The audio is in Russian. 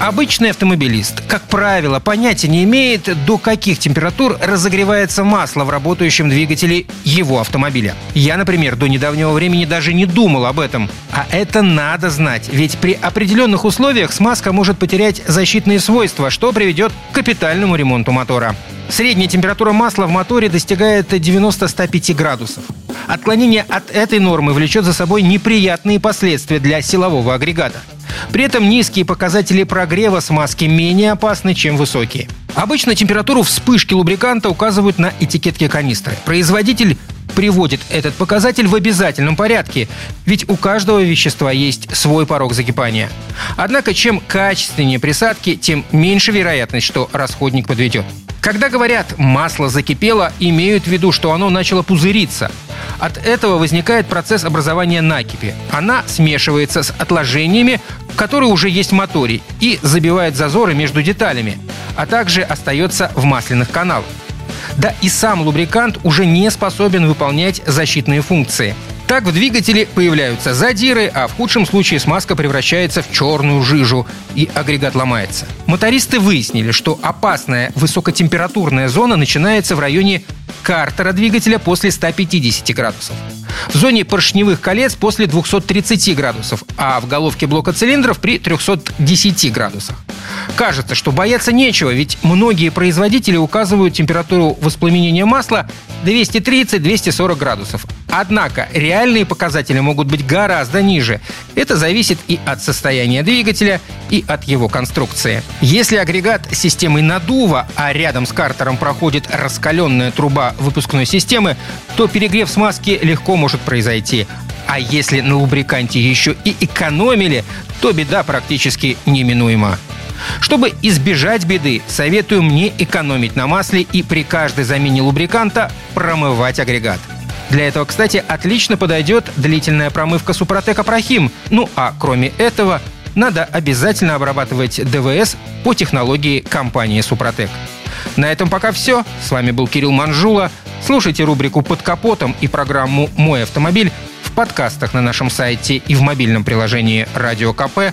Обычный автомобилист, как правило, понятия не имеет, до каких температур разогревается масло в работающем двигателе его автомобиля. Я, например, до недавнего времени даже не думал об этом. А это надо знать, ведь при определенных условиях смазка может потерять защитные свойства, что приведет к капитальному ремонту мотора. Средняя температура масла в моторе достигает 90-105 градусов. Отклонение от этой нормы влечет за собой неприятные последствия для силового агрегата. При этом низкие показатели прогрева смазки менее опасны, чем высокие. Обычно температуру вспышки лубриканта указывают на этикетке канистры. Производитель приводит этот показатель в обязательном порядке, ведь у каждого вещества есть свой порог закипания. Однако, чем качественнее присадки, тем меньше вероятность, что расходник подведет. Когда говорят «масло закипело», имеют в виду, что оно начало пузыриться. От этого возникает процесс образования накипи. Она смешивается с отложениями, которые уже есть в моторе, и забивает зазоры между деталями, а также остается в масляных каналах. Да и сам лубрикант уже не способен выполнять защитные функции – так в двигателе появляются задиры, а в худшем случае смазка превращается в черную жижу и агрегат ломается. Мотористы выяснили, что опасная высокотемпературная зона начинается в районе картера двигателя после 150 градусов. В зоне поршневых колец после 230 градусов, а в головке блока цилиндров при 310 градусах. Кажется, что бояться нечего, ведь многие производители указывают температуру воспламенения масла 230-240 градусов. Однако реальные показатели могут быть гораздо ниже. Это зависит и от состояния двигателя, и от его конструкции. Если агрегат системой надува, а рядом с картером проходит раскаленная труба выпускной системы, то перегрев смазки легко может произойти. А если на лубриканте еще и экономили, то беда практически неминуема. Чтобы избежать беды, советую мне экономить на масле и при каждой замене лубриканта промывать агрегат. Для этого, кстати, отлично подойдет длительная промывка Супротек Апрахим. Ну а кроме этого, надо обязательно обрабатывать ДВС по технологии компании Супротек. На этом пока все. С вами был Кирилл Манжула. Слушайте рубрику «Под капотом» и программу «Мой автомобиль» в подкастах на нашем сайте и в мобильном приложении «Радио КП»,